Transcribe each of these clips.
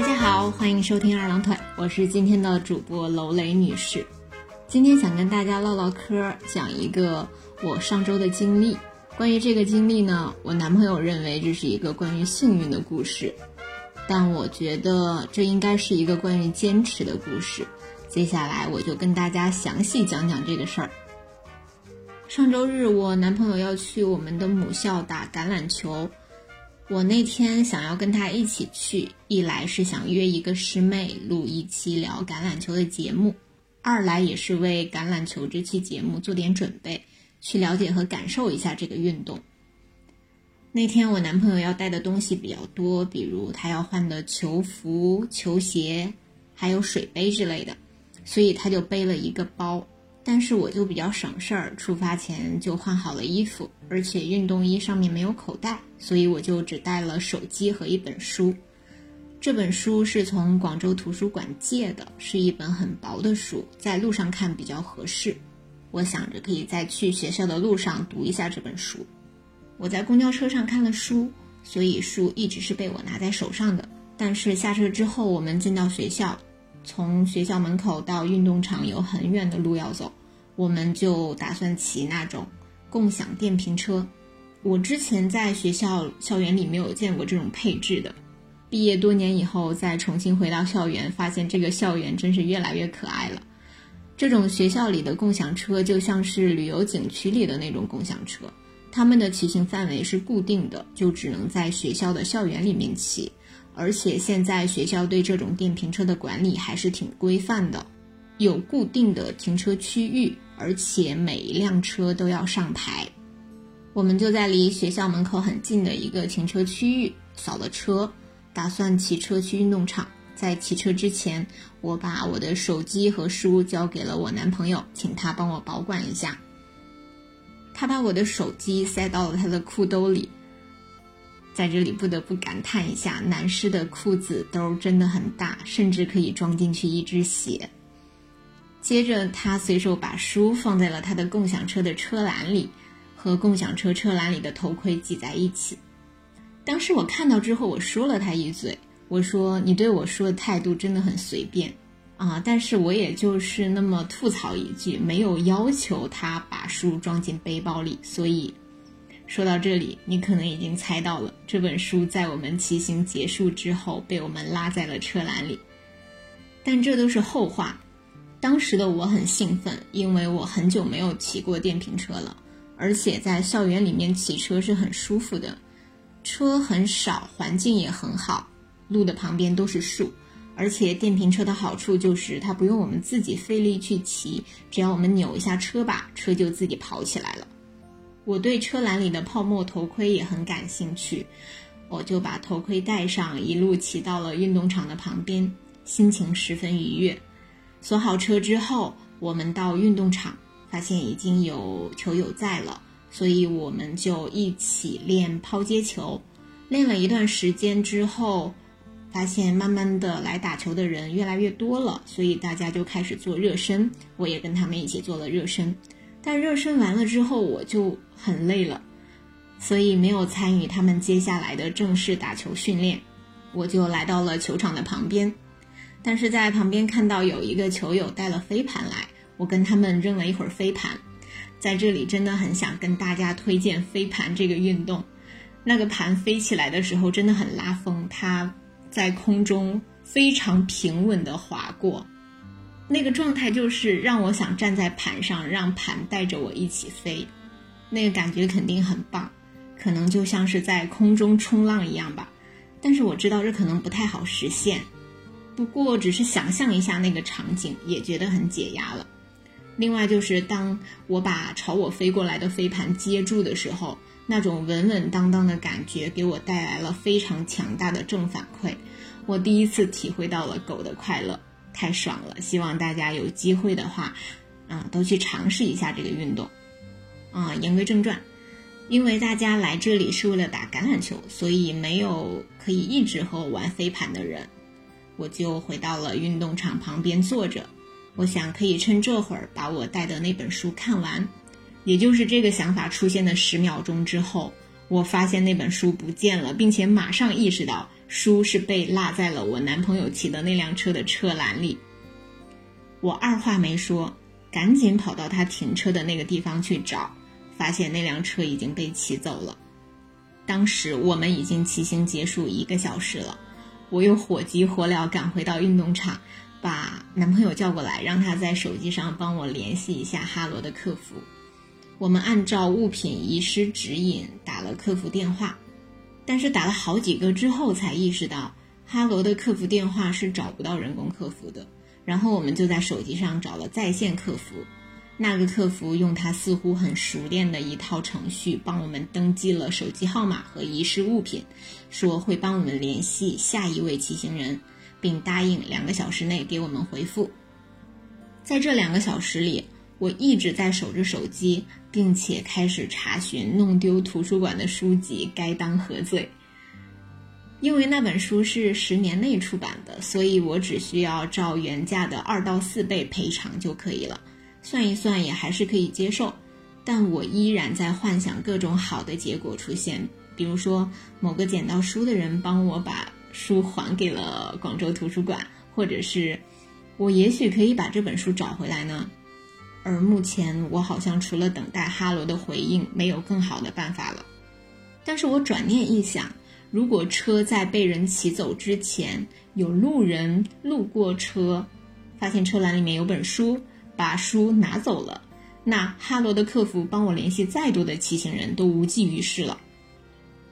大家好，欢迎收听二郎腿，我是今天的主播楼雷女士。今天想跟大家唠唠嗑，讲一个我上周的经历。关于这个经历呢，我男朋友认为这是一个关于幸运的故事，但我觉得这应该是一个关于坚持的故事。接下来我就跟大家详细讲讲这个事儿。上周日，我男朋友要去我们的母校打橄榄球。我那天想要跟他一起去，一来是想约一个师妹录一期聊橄榄球的节目，二来也是为橄榄球这期节目做点准备，去了解和感受一下这个运动。那天我男朋友要带的东西比较多，比如他要换的球服、球鞋，还有水杯之类的，所以他就背了一个包。但是我就比较省事儿，出发前就换好了衣服，而且运动衣上面没有口袋，所以我就只带了手机和一本书。这本书是从广州图书馆借的，是一本很薄的书，在路上看比较合适。我想着可以在去学校的路上读一下这本书。我在公交车上看了书，所以书一直是被我拿在手上的。但是下车之后，我们进到学校。从学校门口到运动场有很远的路要走，我们就打算骑那种共享电瓶车。我之前在学校校园里没有见过这种配置的，毕业多年以后再重新回到校园，发现这个校园真是越来越可爱了。这种学校里的共享车就像是旅游景区里的那种共享车，他们的骑行范围是固定的，就只能在学校的校园里面骑。而且现在学校对这种电瓶车的管理还是挺规范的，有固定的停车区域，而且每一辆车都要上牌。我们就在离学校门口很近的一个停车区域扫了车，打算骑车去运动场。在骑车之前，我把我的手机和书交给了我男朋友，请他帮我保管一下。他把我的手机塞到了他的裤兜里。在这里不得不感叹一下，男士的裤子兜真的很大，甚至可以装进去一只鞋。接着，他随手把书放在了他的共享车的车篮里，和共享车车篮里的头盔挤在一起。当时我看到之后，我说了他一嘴，我说：“你对我说的态度真的很随便啊！”但是我也就是那么吐槽一句，没有要求他把书装进背包里，所以。说到这里，你可能已经猜到了，这本书在我们骑行结束之后被我们拉在了车篮里。但这都是后话。当时的我很兴奋，因为我很久没有骑过电瓶车了，而且在校园里面骑车是很舒服的，车很少，环境也很好，路的旁边都是树，而且电瓶车的好处就是它不用我们自己费力去骑，只要我们扭一下车把，车就自己跑起来了。我对车篮里的泡沫头盔也很感兴趣，我就把头盔戴上，一路骑到了运动场的旁边，心情十分愉悦。锁好车之后，我们到运动场，发现已经有球友在了，所以我们就一起练抛接球。练了一段时间之后，发现慢慢的来打球的人越来越多了，所以大家就开始做热身，我也跟他们一起做了热身。但热身完了之后，我就很累了，所以没有参与他们接下来的正式打球训练。我就来到了球场的旁边，但是在旁边看到有一个球友带了飞盘来，我跟他们扔了一会儿飞盘。在这里真的很想跟大家推荐飞盘这个运动，那个盘飞起来的时候真的很拉风，它在空中非常平稳地划过。那个状态就是让我想站在盘上，让盘带着我一起飞，那个感觉肯定很棒，可能就像是在空中冲浪一样吧。但是我知道这可能不太好实现，不过只是想象一下那个场景，也觉得很解压了。另外就是当我把朝我飞过来的飞盘接住的时候，那种稳稳当当的感觉给我带来了非常强大的正反馈，我第一次体会到了狗的快乐。太爽了！希望大家有机会的话，啊，都去尝试一下这个运动。啊，言归正传，因为大家来这里是为了打橄榄球，所以没有可以一直和我玩飞盘的人，我就回到了运动场旁边坐着。我想可以趁这会儿把我带的那本书看完。也就是这个想法出现的十秒钟之后，我发现那本书不见了，并且马上意识到。书是被落在了我男朋友骑的那辆车的车篮里。我二话没说，赶紧跑到他停车的那个地方去找，发现那辆车已经被骑走了。当时我们已经骑行结束一个小时了，我又火急火燎赶回到运动场，把男朋友叫过来，让他在手机上帮我联系一下哈罗的客服。我们按照物品遗失指引打了客服电话，但是打了好几个之后才意识到，哈罗的客服电话是找不到人工客服的。然后我们就在手机上找了在线客服，那个客服用他似乎很熟练的一套程序帮我们登记了手机号码和遗失物品，说会帮我们联系下一位骑行人，并答应两个小时内给我们回复。在这两个小时里，我一直在守着手机。并且开始查询弄丢图书馆的书籍，该当何罪？因为那本书是十年内出版的，所以我只需要照原价的二到四倍赔偿就可以了。算一算也还是可以接受，但我依然在幻想各种好的结果出现，比如说某个捡到书的人帮我把书还给了广州图书馆，或者是我也许可以把这本书找回来呢？而目前，我好像除了等待哈罗的回应，没有更好的办法了。但是我转念一想，如果车在被人骑走之前，有路人路过车，发现车篮里面有本书，把书拿走了，那哈罗的客服帮我联系再多的骑行人都无济于事了。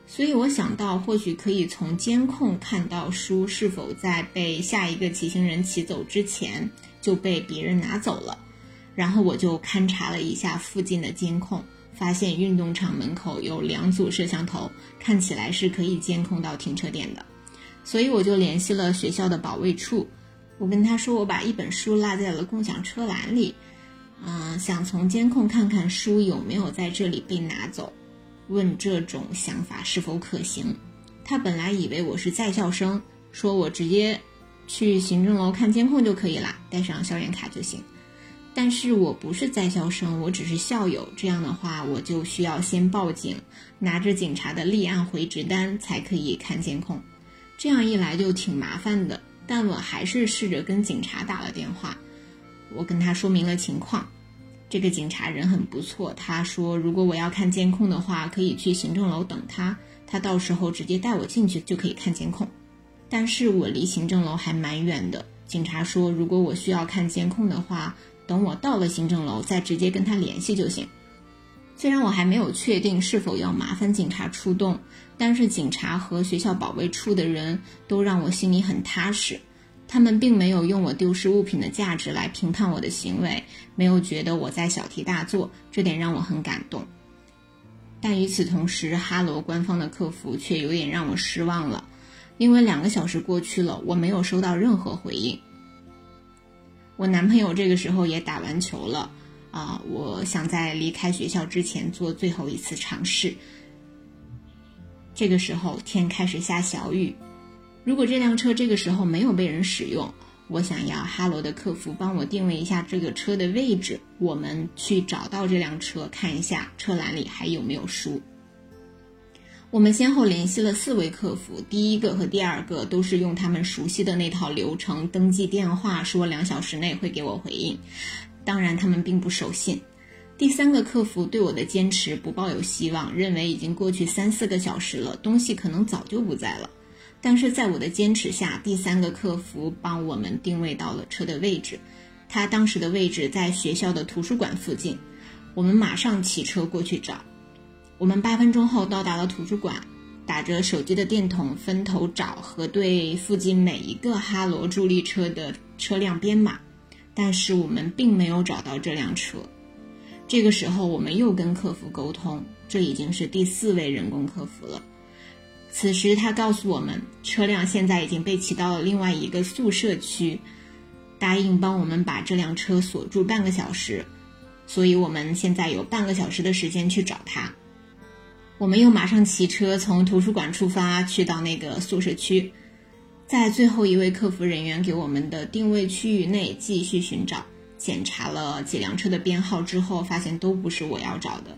所以我想到，或许可以从监控看到书是否在被下一个骑行人骑走之前就被别人拿走了。然后我就勘察了一下附近的监控，发现运动场门口有两组摄像头，看起来是可以监控到停车点的。所以我就联系了学校的保卫处，我跟他说我把一本书落在了共享车篮里，嗯，想从监控看看书有没有在这里被拿走，问这种想法是否可行。他本来以为我是在校生，说我直接去行政楼看监控就可以了，带上校园卡就行。但是我不是在校生，我只是校友。这样的话，我就需要先报警，拿着警察的立案回执单才可以看监控。这样一来就挺麻烦的。但我还是试着跟警察打了电话，我跟他说明了情况。这个警察人很不错，他说如果我要看监控的话，可以去行政楼等他，他到时候直接带我进去就可以看监控。但是我离行政楼还蛮远的，警察说如果我需要看监控的话。等我到了行政楼，再直接跟他联系就行。虽然我还没有确定是否要麻烦警察出动，但是警察和学校保卫处的人都让我心里很踏实。他们并没有用我丢失物品的价值来评判我的行为，没有觉得我在小题大做，这点让我很感动。但与此同时，哈罗官方的客服却有点让我失望了，因为两个小时过去了，我没有收到任何回应。我男朋友这个时候也打完球了，啊，我想在离开学校之前做最后一次尝试。这个时候天开始下小雨，如果这辆车这个时候没有被人使用，我想要哈罗的客服帮我定位一下这个车的位置，我们去找到这辆车，看一下车篮里还有没有书。我们先后联系了四位客服，第一个和第二个都是用他们熟悉的那套流程登记电话，说两小时内会给我回应。当然，他们并不守信。第三个客服对我的坚持不抱有希望，认为已经过去三四个小时了，东西可能早就不在了。但是在我的坚持下，第三个客服帮我们定位到了车的位置。他当时的位置在学校的图书馆附近，我们马上骑车过去找。我们八分钟后到达了图书馆，打着手机的电筒分头找核对附近每一个哈罗助力车的车辆编码，但是我们并没有找到这辆车。这个时候，我们又跟客服沟通，这已经是第四位人工客服了。此时他告诉我们，车辆现在已经被骑到了另外一个宿舍区，答应帮我们把这辆车锁住半个小时，所以我们现在有半个小时的时间去找他。我们又马上骑车从图书馆出发，去到那个宿舍区，在最后一位客服人员给我们的定位区域内继续寻找。检查了几辆车的编号之后，发现都不是我要找的。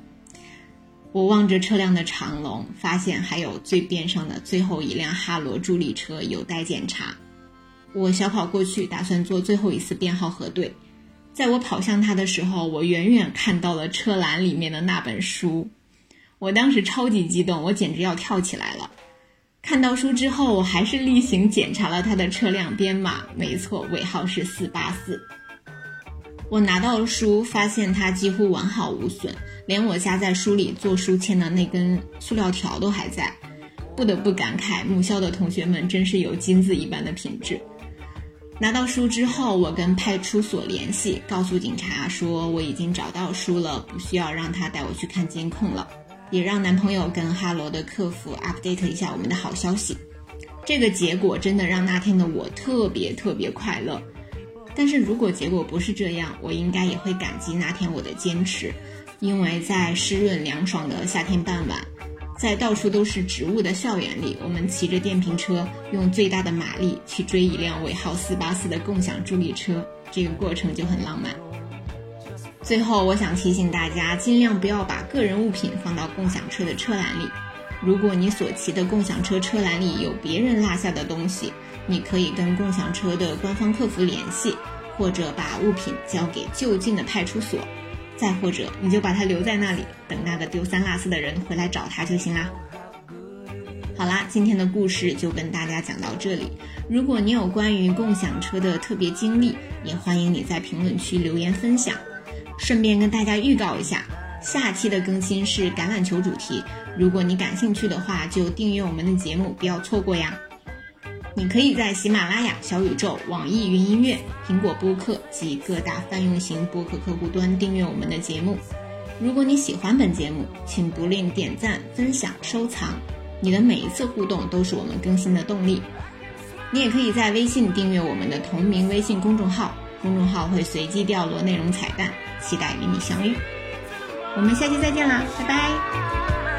我望着车辆的长龙，发现还有最边上的最后一辆哈罗助力车有待检查。我小跑过去，打算做最后一次编号核对。在我跑向他的时候，我远远看到了车篮里面的那本书。我当时超级激动，我简直要跳起来了。看到书之后，我还是例行检查了他的车辆编码，没错，尾号是四八四。我拿到了书，发现它几乎完好无损，连我夹在书里做书签的那根塑料条都还在。不得不感慨，母校的同学们真是有金子一般的品质。拿到书之后，我跟派出所联系，告诉警察说我已经找到书了，不需要让他带我去看监控了，也让男朋友跟哈罗的客服 update 一下我们的好消息。这个结果真的让那天的我特别特别快乐。但是如果结果不是这样，我应该也会感激那天我的坚持，因为在湿润凉爽的夏天傍晚，在到处都是植物的校园里，我们骑着电瓶车，用最大的马力去追一辆尾号四八四的共享助力车，这个过程就很浪漫。最后，我想提醒大家，尽量不要把个人物品放到共享车的车篮里。如果你所骑的共享车车篮里有别人落下的东西，你可以跟共享车的官方客服联系，或者把物品交给就近的派出所，再或者你就把它留在那里，等那个丢三落四的人回来找他就行啦。好啦，今天的故事就跟大家讲到这里。如果你有关于共享车的特别经历，也欢迎你在评论区留言分享。顺便跟大家预告一下，下期的更新是橄榄球主题，如果你感兴趣的话，就订阅我们的节目，不要错过呀。你可以在喜马拉雅、小宇宙、网易云音乐、苹果播客及各大泛用型播客客户端订阅我们的节目。如果你喜欢本节目，请不吝点赞、分享、收藏。你的每一次互动都是我们更新的动力。你也可以在微信订阅我们的同名微信公众号，公众号会随机掉落内容彩蛋，期待与你相遇。我们下期再见啦，拜拜。